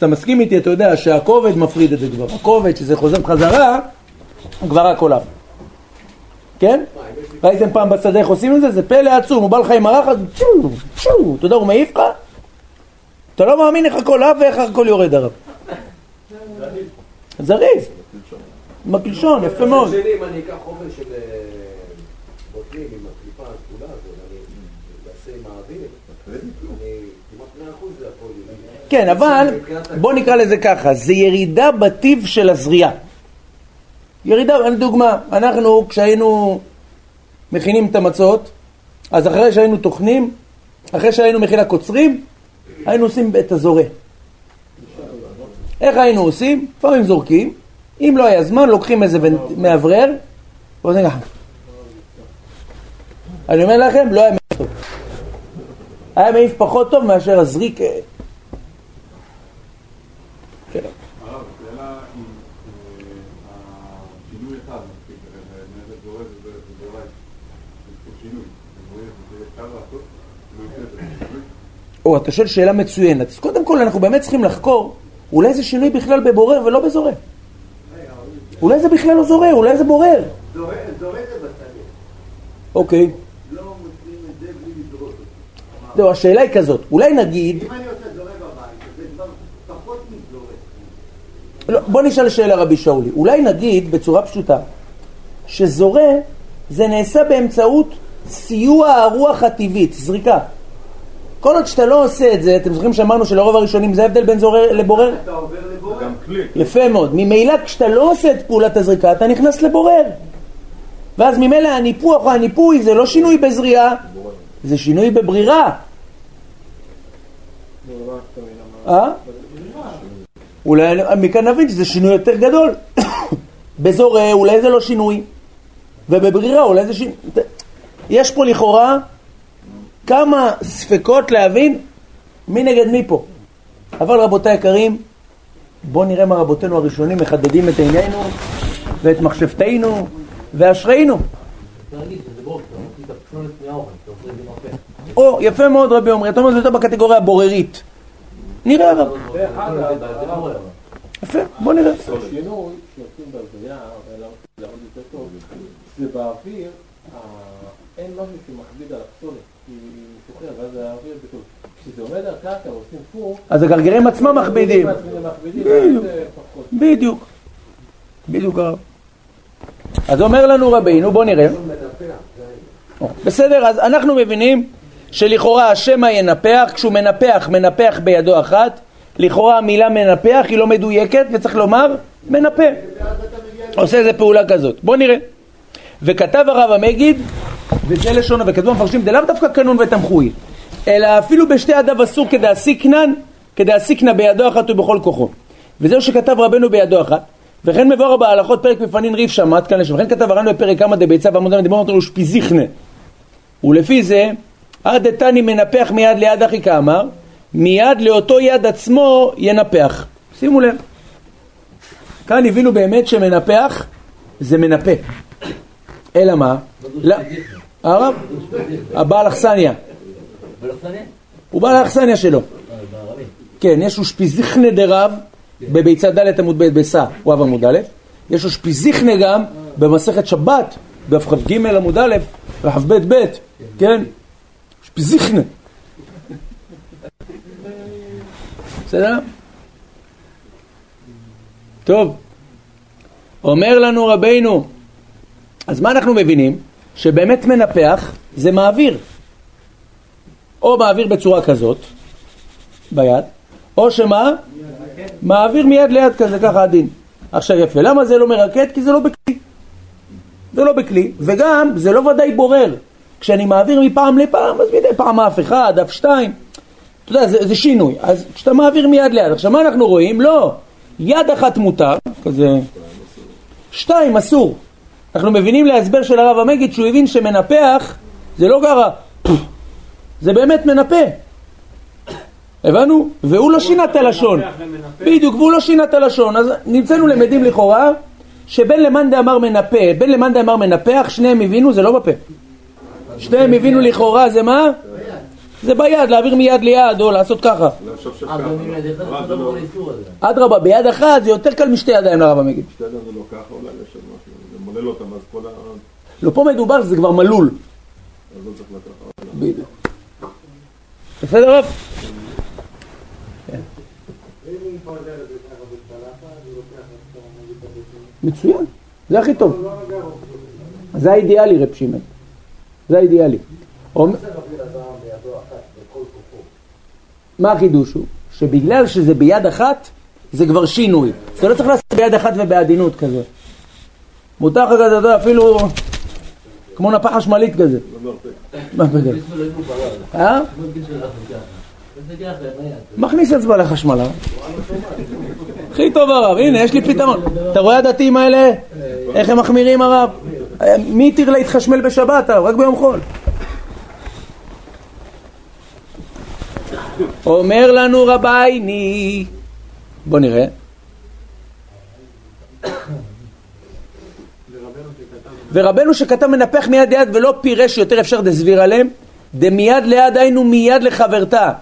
Speaker 2: אתה מסכים איתי, אתה יודע שהכובד מפריד את זה כבר. הכובד, שזה חוזר בחזרה, כבר הכל עף. כן? ראיתם פעם בשדה איך עושים את זה? זה פלא עצום, הוא בא לך עם הרחת, צ'ו, צ'ו, אתה יודע, הוא מעיף לך? אתה לא מאמין איך הכל עף ואיך הכל יורד הרב. זריז. בקלשון, יפה מאוד.
Speaker 1: אם אני אקח חומר של אה, בוטנים עם הקליפה הסגולה הזאת, אני אעשה עם האוויר, אני כמעט 100% זה הכל.
Speaker 2: כן, אבל בוא נקרא לזה ככה, זה ירידה בטיב של הזריעה. ירידה, לדוגמה, אנחנו כשהיינו מכינים את המצות, אז אחרי שהיינו טוחנים, אחרי שהיינו מכינה קוצרים, היינו עושים את הזורה. איך היינו עושים? לפעמים זורקים, אם לא היה זמן, לוקחים איזה מאוורר, ועושים ככה. אני אומר לכם, לא היה טוב. היה מעיף פחות טוב מאשר הזריק. כן.
Speaker 8: אה, לא.
Speaker 2: או, אתה שואל שאלה מצוינת. אז קודם כל אנחנו באמת צריכים לחקור אולי זה שינוי בכלל בבורר ולא בזורר. אולי זה בכלל לא זורר, אולי זה בורר.
Speaker 3: זורק זה בסדר.
Speaker 2: אוקיי.
Speaker 3: לא מוצאים את זה בלי לזרוק אותו.
Speaker 2: זהו, השאלה היא כזאת, אולי נגיד,
Speaker 3: אם אני עושה זורק בבית, זה כבר פחות מזורק.
Speaker 2: לא, בוא נשאל שאלה רבי שאולי, אולי נגיד בצורה פשוטה שזורה זה נעשה באמצעות סיוע הרוח הטבעית, זריקה. כל עוד שאתה לא עושה את זה, אתם זוכרים שאמרנו שלרוב הראשונים זה ההבדל בין זורר לבורר?
Speaker 3: אתה עובר לבורר.
Speaker 8: גם כלי.
Speaker 2: יפה מאוד. ממילא כשאתה לא עושה את פעולת הזריקה, אתה נכנס לבורר. ואז ממילא הניפוח או הניפוי זה לא שינוי בזריעה, זה שינוי בברירה. אה? אולי מכאן נבין שזה שינוי יותר גדול. בזורע אולי זה לא שינוי, ובברירה אולי זה שינוי. יש פה לכאורה כמה ספקות להבין מי נגד מי פה. אבל רבותיי היקרים, בואו נראה מה רבותינו הראשונים מחדדים את עינינו ואת מחשבתנו ואשרינו. או, יפה מאוד רבי עומרי, אתה אומר יותר בקטגוריה הבוררית. נראה.
Speaker 7: זה בורר.
Speaker 2: יפה, בוא נראה.
Speaker 6: השינוי שעושים אבל זה באוויר, ה- אין משהו שמכביד על הפסולת, היא משוחררת, ואז האוויר בטוב. כשזה עומד על קרקע ועושים פור,
Speaker 2: אז הגרגירים עצמם מכבידים. בדיוק. בדיוק. בדיוק הרב. אז אומר לנו רבינו, בוא נראה. בסדר, אז אנחנו מבינים שלכאורה השמא ינפח, כשהוא מנפח, מנפח בידו אחת, לכאורה המילה מנפח היא לא מדויקת וצריך לומר מנפה. עושה איזה פעולה כזאת. בוא נראה. וכתב הרב המגיד, וזה לשונו, וכתבו המפרשים, זה לאו דווקא קנון ותמחוי, אלא אפילו בשתי ידיו אסור כדעסיקנן, כדעסיקנה בידו אחת ובכל כוחו. וזהו שכתב רבנו בידו אחת, וכן מבואר בהלכות פרק מפנין ריף שמעת כאן לשם, וכן כתב הר"ן בפרק כמה דביצה ועמוד דיבור אותו ושפיזיכנה. ולפי זה, עד דתני מנפח מיד ליד אחי כאמר, מיד לאותו יד עצמו ינפח. שימו לב. כאן הבינו באמת שמנפח זה מנפה. אלא מה? לא. הרב? הבעל אכסניה. הוא בעל האכסניה שלו.
Speaker 7: בערבית.
Speaker 2: כן, יש לו שפיזיכנה דרב בביצה ד' עמוד ב' בסע, הוא אב עמוד א', יש לו שפיזיכנה גם במסכת שבת, דף כ"ג עמוד א' וכ"ב ב', כן? שפיזיכנה. בסדר? טוב, אומר לנו רבינו, אז מה אנחנו מבינים? שבאמת מנפח זה מעביר. או מעביר בצורה כזאת, ביד, או שמה? מעביר מיד ליד כזה, ככה הדין. עכשיו יפה, למה זה לא מרקד? כי זה לא בכלי. זה לא בכלי, וגם זה לא ודאי בורר. כשאני מעביר מפעם לפעם, אז מדי פעם אף אחד, אף שתיים. אתה יודע, זה, זה שינוי. אז כשאתה מעביר מיד ליד, עכשיו מה אנחנו רואים? לא, יד אחת מותר, כזה, שתיים אסור. אנחנו מבינים להסבר של הרב המגיד שהוא הבין שמנפח זה לא גרה, זה באמת מנפה. הבנו? והוא לא שינה את הלשון. בדיוק, והוא לא שינה את הלשון. אז נמצאנו למדים לכאורה שבין למאן דאמר מנפה, בין למאן דאמר מנפח, שניהם הבינו, זה לא בפה. שניהם הבינו לכאורה, זה מה? זה ביד, להעביר מיד ליד, או לעשות ככה. אדרבה, ביד אחת זה יותר קל משתי ידיים לרב המגיד.
Speaker 5: שתי ידיים זה לא ככה, אולי יש עוד משהו, זה מולל אותם, אז כל ה...
Speaker 2: לא, פה מדובר שזה כבר מלול.
Speaker 5: אז לא צריך לקחת.
Speaker 2: בדיוק. בסדר רב? מצוין, זה הכי טוב. זה האידיאלי רב שמעון. זה האידיאלי. מה החידוש הוא? שבגלל שזה ביד אחת, זה כבר שינוי. אתה לא צריך לעשות ביד אחת ובעדינות כזה. מותר לך כזה, אתה יודע, אפילו כמו נפה חשמלית כזה.
Speaker 5: לא.
Speaker 2: אה?
Speaker 7: ביד.
Speaker 2: מכניס אצבע לחשמל, אה? הכי טוב הרב, הנה יש לי פתרון. אתה רואה הדתיים האלה? איך הם מחמירים הרב? מי התיר להתחשמל בשבת הרב? רק ביום חול. אומר לנו רבייני, בוא נראה. ורבנו שכתב מנפח מיד ליד ולא פירש יותר אפשר דסביר עליהם, דמיד ליד היינו מיד לחברתה.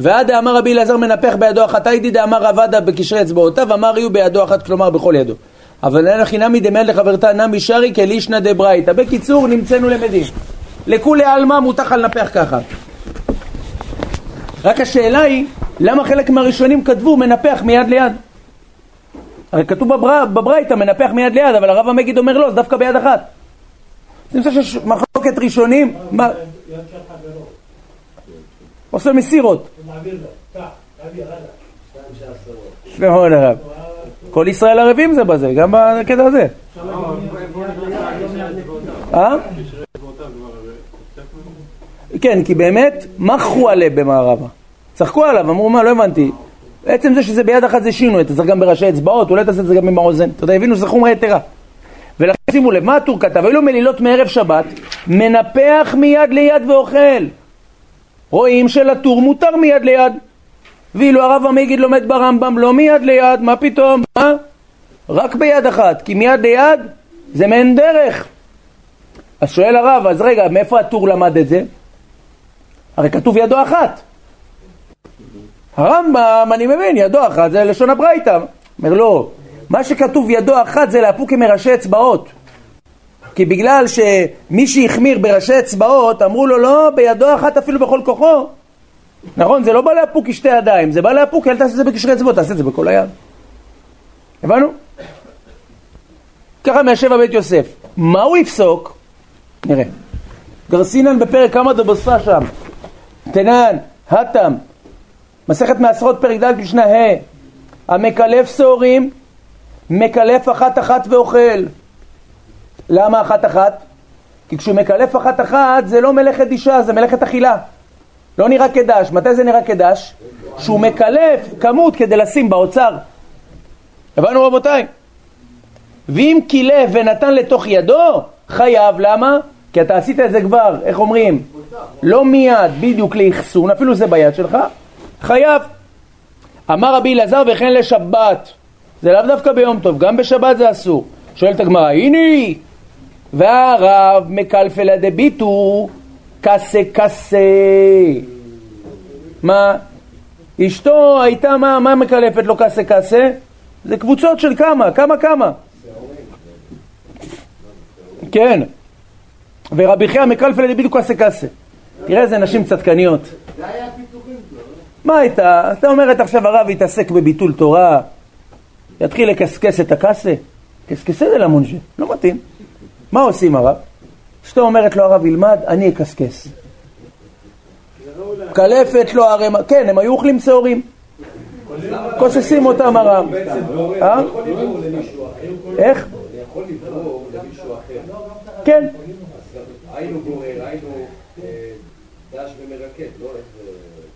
Speaker 2: ועד דאמר רבי אלעזר מנפח בידו אחת היידי דאמר רב עדה בקשרי אצבעותיו אמר יהיו בידו אחת כלומר בכל ידו אבל אין הכי נמי דמיד לחברתה נמי שרי כלישנא דברייתא. בקיצור נמצאנו למדים לכולי עלמא מותר לך לנפח ככה. רק השאלה היא למה חלק מהראשונים כתבו מנפח מיד ליד? הרי כתוב בבר... בברייתא מנפח מיד ליד אבל הרב המגיד אומר לא זה דווקא ביד אחת. זה נמצא שיש מחלוקת ראשונים מה... עושה מסירות. נכון הרב. כל ישראל ערבים זה בזה, גם בקטע הזה. אה? כן, כי באמת, מחו עליה במערבה. צחקו עליו, אמרו מה, לא הבנתי. עצם זה שזה ביד אחת זה שינוי, אתה צריך גם בראשי אצבעות, אולי תעשה את זה גם עם האוזן. אתה יודע, הבינו שזה חומרה יתרה. ולכן שימו לב, מה הטור כתב? היו לו מלילות מערב שבת, מנפח מיד ליד ואוכל. רואים שלטור מותר מיד ליד. ואילו הרב המגיד לומד ברמב"ם לא מיד ליד, מה פתאום? מה? רק ביד אחת, כי מיד ליד זה מעין דרך. אז שואל הרב, אז רגע, מאיפה הטור למד את זה? הרי כתוב ידו אחת. הרמב"ם, אני מבין, ידו אחת זה לשון הברייתא. אומר לא, מה שכתוב ידו אחת זה לאפוק עם מראשי אצבעות. כי בגלל שמי שהחמיר בראשי אצבעות, אמרו לו לא, בידו אחת אפילו בכל כוחו. נכון, זה לא בא לאפוק כשתי ידיים, זה בא לאפוק, אל תעשה את זה בקשרי אצבעות, תעשה את זה בכל היד. הבנו? ככה מהשבע בית יוסף. מה הוא יפסוק? נראה. גרסינן בפרק כמה דבוסה שם. תנן, התם, מסכת מעשרות פרק ד' משנה ה' המקלף שעורים, מקלף אחת אחת ואוכל. למה אחת אחת? כי כשהוא מקלף אחת אחת זה לא מלאכת אישה, זה מלאכת אכילה. לא נראה כדש. מתי זה נראה כדש? שהוא מקלף כמות כדי לשים באוצר. הבנו רבותיי? ואם קילף ונתן לתוך ידו, חייב. למה? כי אתה עשית את זה כבר, איך אומרים? לא מיד, בדיוק לאחסון, אפילו זה ביד שלך, חייב. אמר רבי אלעזר וכן לשבת. זה לאו דווקא ביום טוב, גם בשבת זה אסור. שואלת הגמרא, הנה והרב מקלפלה דביטו קסה קסה. מה? אשתו הייתה, מה, מה מקלפת לו קסה קסה? זה קבוצות של כמה, כמה כמה. כן. ורבי חייא מקלפלה דביטו קסה קסה. תראה איזה נשים צדקניות. מה הייתה? אתה אומרת עכשיו הרב יתעסק בביטול תורה, יתחיל לקסקס את הקסה? קסקסה זה למונג'ה, לא מתאים. מה עושים הרב? אשתו אומרת לו הרב ילמד, אני אקסקס. קלפת לו ערימה, כן, הם היו אוכלים שעורים. כוססים אותם הרב. אה? איך? כן.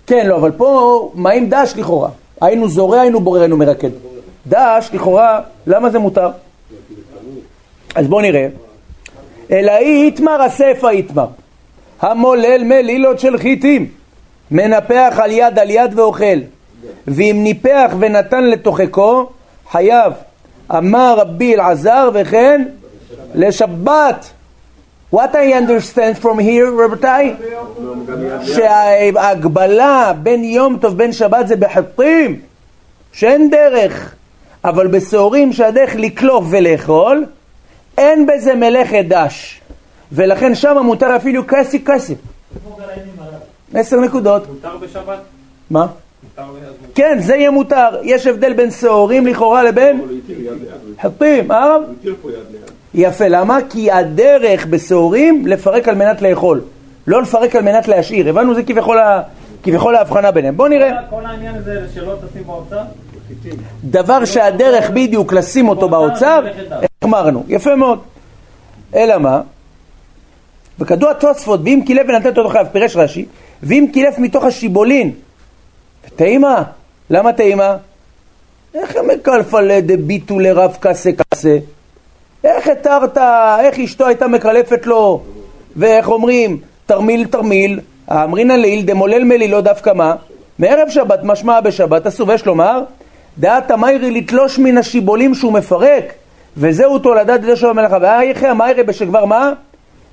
Speaker 2: כן, לא, אבל פה, מה עם דש לכאורה? היינו זורע, היינו בורר, היינו מרקד. דש, לכאורה, למה זה מותר? אז בואו נראה. אלא איתמר אספה איתמר. המולל מלילות של חיטים, מנפח על יד על יד ואוכל, ואם ניפח ונתן לתוכקו, חייב. אמר רבי אלעזר וכן לשבת. What I understand from here, רבותיי? שההגבלה בין יום טוב בין שבת זה בחטים, שאין דרך, אבל בשעורים שהדרך לקלוף ולאכול, אין בזה מלאכת דש. ולכן שם מותר אפילו קסי קסי. עשר נקודות.
Speaker 4: מותר בשבת?
Speaker 2: מה? כן, זה יהיה מותר. יש הבדל בין שעורים לכאורה לבין. חטים, אה? יפה, למה? כי הדרך בשעורים לפרק על מנת לאכול, לא לפרק על מנת להשאיר. הבנו? זה כביכול, ה... כביכול ההבחנה ביניהם. בואו נראה.
Speaker 4: כל העניין הזה שלא תשים באוצר?
Speaker 2: דבר שהדרך בדיוק לשים אותו באוצר, החמרנו. יפה מאוד. אלא מה? וכדוע תוספות, ואם קילף ונתן אותו חייב, פירש רש"י, ואם קילף מתוך השיבולין, טעימה. למה טעימה? איך הם מקלפלה דביטו לרב קסה קסה? איך התרת, איך אשתו הייתה מקלפת לו, ואיך אומרים, תרמיל תרמיל, האמרינא לעיל דמולל מלילו דווקא מה? מערב שבת משמע בשבת, אסור ויש לומר, דעת המיירי לתלוש מן השיבולים שהוא מפרק, וזהו תולדת ידי שלום המלאכה. ואייכי המיירי בשכבר מה?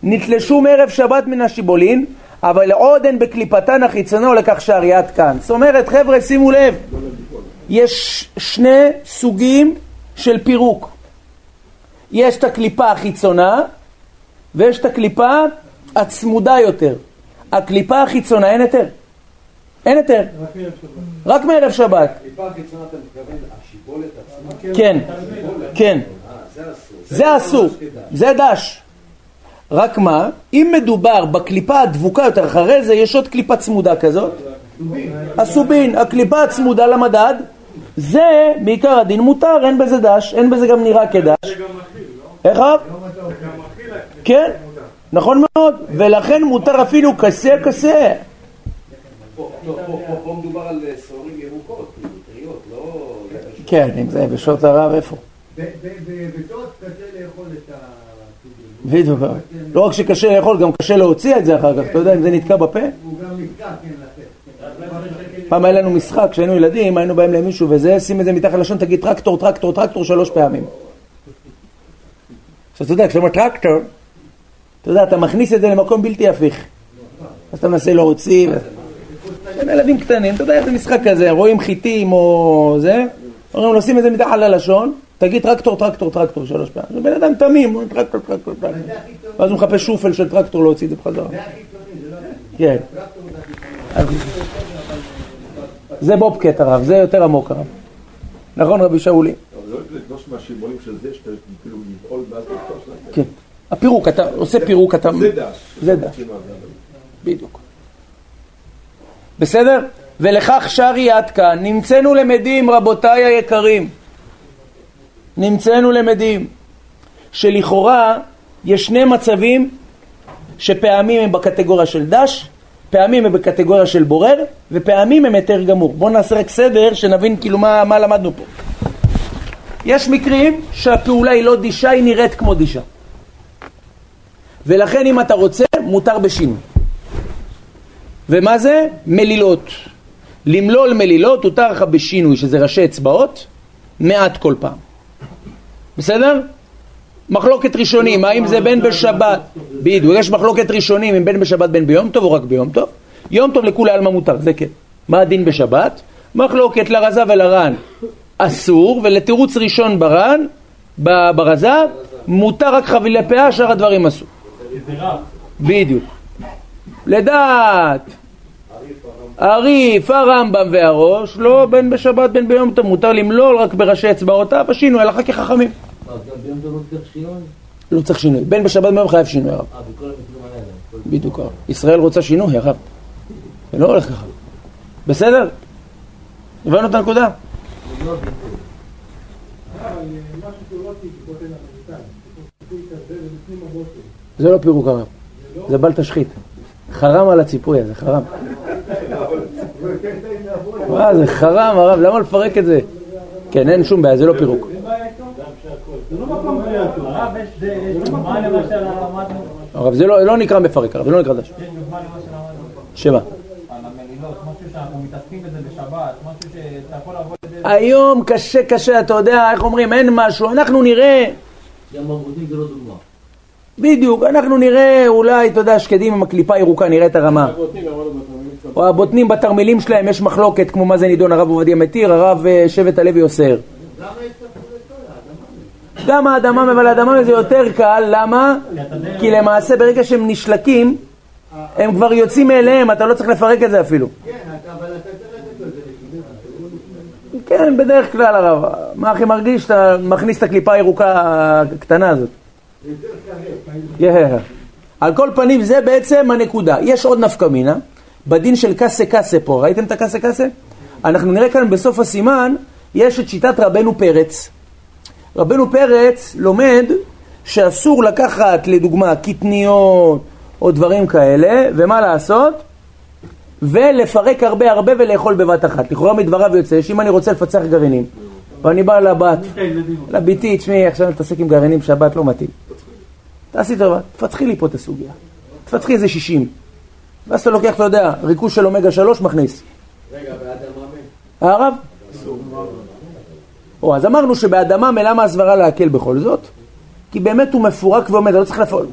Speaker 2: נתלשו מערב שבת מן השיבולין, אבל עוד הן בקליפתן החיצונו לכך שהריית כאן. זאת אומרת, חבר'ה, שימו לב, יש שני סוגים של פירוק. יש את הקליפה החיצונה ויש את הקליפה הצמודה יותר. הקליפה החיצונה אין היתר. אין היתר. רק מערב שבת.
Speaker 1: מתכוון, השיבולת עצמה?
Speaker 2: כן, כן.
Speaker 1: זה אסור.
Speaker 2: זה אסור. זה דש. רק מה, אם מדובר בקליפה הדבוקה יותר, אחרי זה יש עוד קליפה צמודה כזאת. הסובין, הקליפה הצמודה למדד, זה מעיקר הדין מותר, אין בזה דש, אין בזה גם נראה כדש. איך אב? כן, נכון מאוד, ולכן מותר אפילו כסה כסה.
Speaker 1: פה- מדובר על אה, שעורים ירוקות, טריות, לא...
Speaker 2: כן, אם זה בשעות הרב, איפה?
Speaker 3: קשה לאכול את הסוגים.
Speaker 2: בדיוק. לא רק שקשה לאכול, גם קשה להוציא את זה אחר כך, אתה יודע אם זה נתקע בפה?
Speaker 3: הוא גם נתקע, כן, לתת.
Speaker 2: פעם היה לנו משחק, כשהיינו ילדים, היינו באים למישהו וזה, שים את זה מתחת לשון, תגיד טרקטור, טרקטור, טרקטור שלוש פעמים. עכשיו אתה יודע, כשאתה אומר טרקטור, אתה יודע, אתה מכניס את זה למקום בלתי הפיך. אז אתה מנסה להוציא. הם ילדים קטנים, אתה יודע, איזה משחק כזה, רואים חיטים או זה, אומרים לו, שים את זה מתחת ללשון, תגיד טרקטור, טרקטור, טרקטור שלוש פעמים. זה בן אדם תמים, הוא אומר, טרקטור, טרקטור, טרקטור. ואז הוא מחפש שופל של טרקטור להוציא את זה בחזרה.
Speaker 3: לא...
Speaker 2: כן.
Speaker 3: זה
Speaker 2: בובקט הרב, זה יותר עמוק הרב. נכון רבי שאולי?
Speaker 5: לא כאילו.
Speaker 2: כן. הפירוק, אתה עושה פירוק, אתה...
Speaker 5: זה דש.
Speaker 2: זה דש, בדיוק. בסדר? ולכך שרי עד כאן, נמצאנו למדים רבותיי היקרים, נמצאנו למדים שלכאורה יש שני מצבים שפעמים הם בקטגוריה של דש, פעמים הם בקטגוריה של בורר, ופעמים הם היתר גמור. בואו נעשה רק סדר, שנבין כאילו מה, מה למדנו פה. יש מקרים שהפעולה היא לא דישה, היא נראית כמו דישה. ולכן אם אתה רוצה, מותר בשינוי. ומה זה? מלילות. למלול מלילות הותר לך בשינוי, שזה ראשי אצבעות, מעט כל פעם. בסדר? מחלוקת ראשונים, האם זה בין בשבת, בדיוק, יש מחלוקת ראשונים אם בין בשבת בין ביום טוב או רק ביום טוב. יום טוב לכולי עלמא מותר, זה כן. מה הדין בשבת? מחלוקת לרזה ולרן אסור, ולתירוץ ראשון ברן, ברזה, מותר רק חבילי פאה, שאר הדברים אסור. בדיוק. לדעת הריף, הרמב"ם והראש, לא בין בשבת בין ביום טוב, מותר למלול רק בראשי אצבעותיו, השינוי הלכה כחכמים.
Speaker 7: מה, גם ביום טוב לא צריך שינוי?
Speaker 2: לא צריך שינוי. בין בשבת ביום חייב שינוי הרב.
Speaker 7: אה,
Speaker 2: בדיוק הרב. ישראל רוצה שינוי הרב. זה לא הולך ככה. בסדר? הבנו את הנקודה?
Speaker 7: זה לא
Speaker 2: פירוק הרב. זה בל תשחית. חרם על הציפוי הזה, חרם. מה זה חרם הרב, למה לפרק את זה? כן, אין שום בעיה, זה לא פירוק.
Speaker 4: הרב, זה- למה שלמדנו?
Speaker 2: הרב, זה לא, לא נקרא מפרק, הרב, זה לא נקרא דש. שמה? היום קשה קשה, אתה יודע, איך אומרים, אין משהו, אנחנו נראה,
Speaker 7: לא.
Speaker 2: בדיוק, אנחנו נראה, אולי, אתה יודע, שקדים עם הקליפה הירוקה, נראה את הרמה. או הבוטנים בתרמילים שלהם, יש מחלוקת, כמו מה זה נידון, הרב עובדיה מתיר, הרב אה, שבט הלוי אוסר. גם האדמה, אבל האדמה זה יותר קל, למה? כי למעשה ברגע שהם נשלקים, הם כבר יוצאים מאליהם, אתה לא צריך לפרק את זה אפילו.
Speaker 3: כן,
Speaker 2: בדרך כלל הרב, מה הכי מרגיש? אתה מכניס את הקליפה הירוקה הקטנה הזאת. על כל פנים זה בעצם הנקודה. יש עוד נפקא מינה, בדין של קסה קסה פה, ראיתם את הקסה קסה? אנחנו נראה כאן בסוף הסימן, יש את שיטת רבנו פרץ. רבנו פרץ לומד שאסור לקחת לדוגמה קטניות או דברים כאלה, ומה לעשות? ולפרק הרבה הרבה ולאכול בבת אחת. לכאורה מדבריו יוצא שאם אני רוצה לפצח גרעינים, ואני בא לבת, לביתי, תשמעי, עכשיו נתעסק עם גרעינים שבת לא מתאים. תעשי טובה, תפצחי לי פה את הסוגיה. תפצחי איזה 60. ואז אתה לוקח, אתה יודע, ריכוז של אומגה 3 מכניס.
Speaker 1: רגע, באדמה מת.
Speaker 2: הרב? או, אז אמרנו שבאדמה למה הסברה להקל בכל זאת? כי באמת הוא מפורק ועומד, לא צריך לפרק,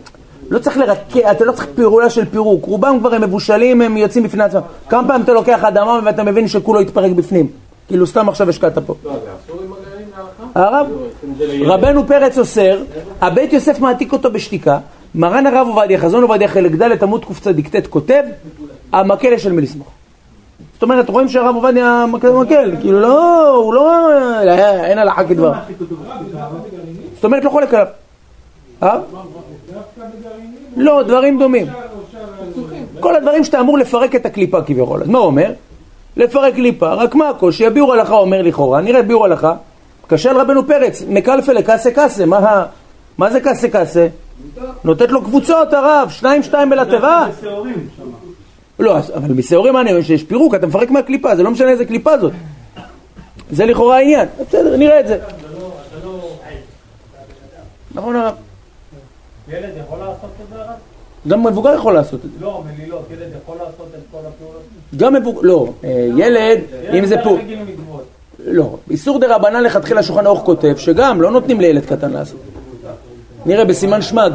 Speaker 2: לא צריך לרקד, אתה לא צריך פעולה של פירוק, רובם כבר הם מבושלים, הם יוצאים בפני עצמם. כמה פעמים אתה לוקח אדמה ואתה מבין שכולו יתפרק בפנים? כאילו סתם עכשיו השקעת פה.
Speaker 6: לא?
Speaker 2: הרב. רבנו פרץ אוסר, הבית יוסף מעתיק אותו בשתיקה, מרן הרב עובדיה, חזון עובדיה חלק ד' עמוד קצ"ט כותב, המקל יש על מי לסמוך. זאת אומרת, רואים שהרב עובדיה מקל מקל, כאילו לא, הוא לא, אה, אין הלכה כדבר. זאת אומרת, לא חולק עליו. אה? לא, דברים דומים. כל הדברים שאתה אמור לפרק את הקליפה כביכול. אז מה הוא אומר? לפרק קליפה, רק מה הקושי? הביאור הלכה אומר לכאורה, נראה ביאור הלכה. קשה על רבנו פרץ, מקלפה לקסה קסה, מה, זה קסה קסה? נותנת לו קבוצות הרב, שניים שתיים בלתיבה. לא, אז- אבל משעורים אני אומר שיש פירוק, אתה מפרק מהקליפה, זה לא משנה איזה קליפה זאת. זה לכאורה העניין, בסדר, נראה את זה. נכון הרב?
Speaker 4: ילד יכול לעשות את זה הרב?
Speaker 2: גם מבוגר יכול לעשות את זה.
Speaker 4: לא, מלילות, ילד יכול לעשות את כל הפעולות?
Speaker 2: גם מבוגר, לא, אה, ילד, אם זה פה. לא, איסור דה רבנן לכתחילה שולחן ערוך כותב, שגם לא נותנים לילד קטן לעשות. נראה בסימן שמג,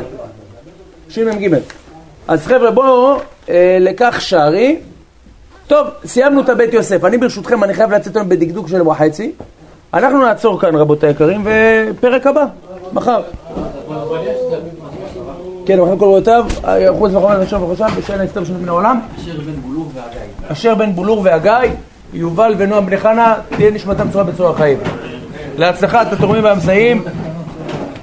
Speaker 2: שמ"ג. אז חבר'ה בואו אה, לכך שערי. טוב, סיימנו את הבית יוסף. אני ברשותכם, אני חייב לצאת היום בדקדוק של וחצי. אנחנו נעצור כאן רבותי היקרים, ופרק הבא, מחר. כן, מחר כל רבותיו, חוץ וחומר ראשון וחושם, בשל ההסתר שלנו מן העולם.
Speaker 7: אשר בן בולור והגיא.
Speaker 2: אשר בן בולור והגיא, יובל ונועם בני חנה, תהיה נשמתם צורה בצורה חיים. להצלחת התורמים והמסייעים.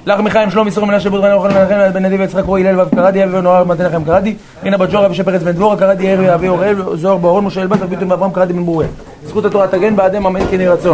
Speaker 2: לך מיכאל שלום יסרום מנשה בודרן אוכל מנחם בן נדיב יצחק רועי הלל ואב קרדי אבי ונוער מתנחם קרדי רינה בת ג'ורה ושפרץ בן דבורה קרדי ואבי אוראל זוהר באורון משה אלבס וביטון ואברהם קרדי בן בוריה זכות התורה תגן בעדם אמן כן יהי רצון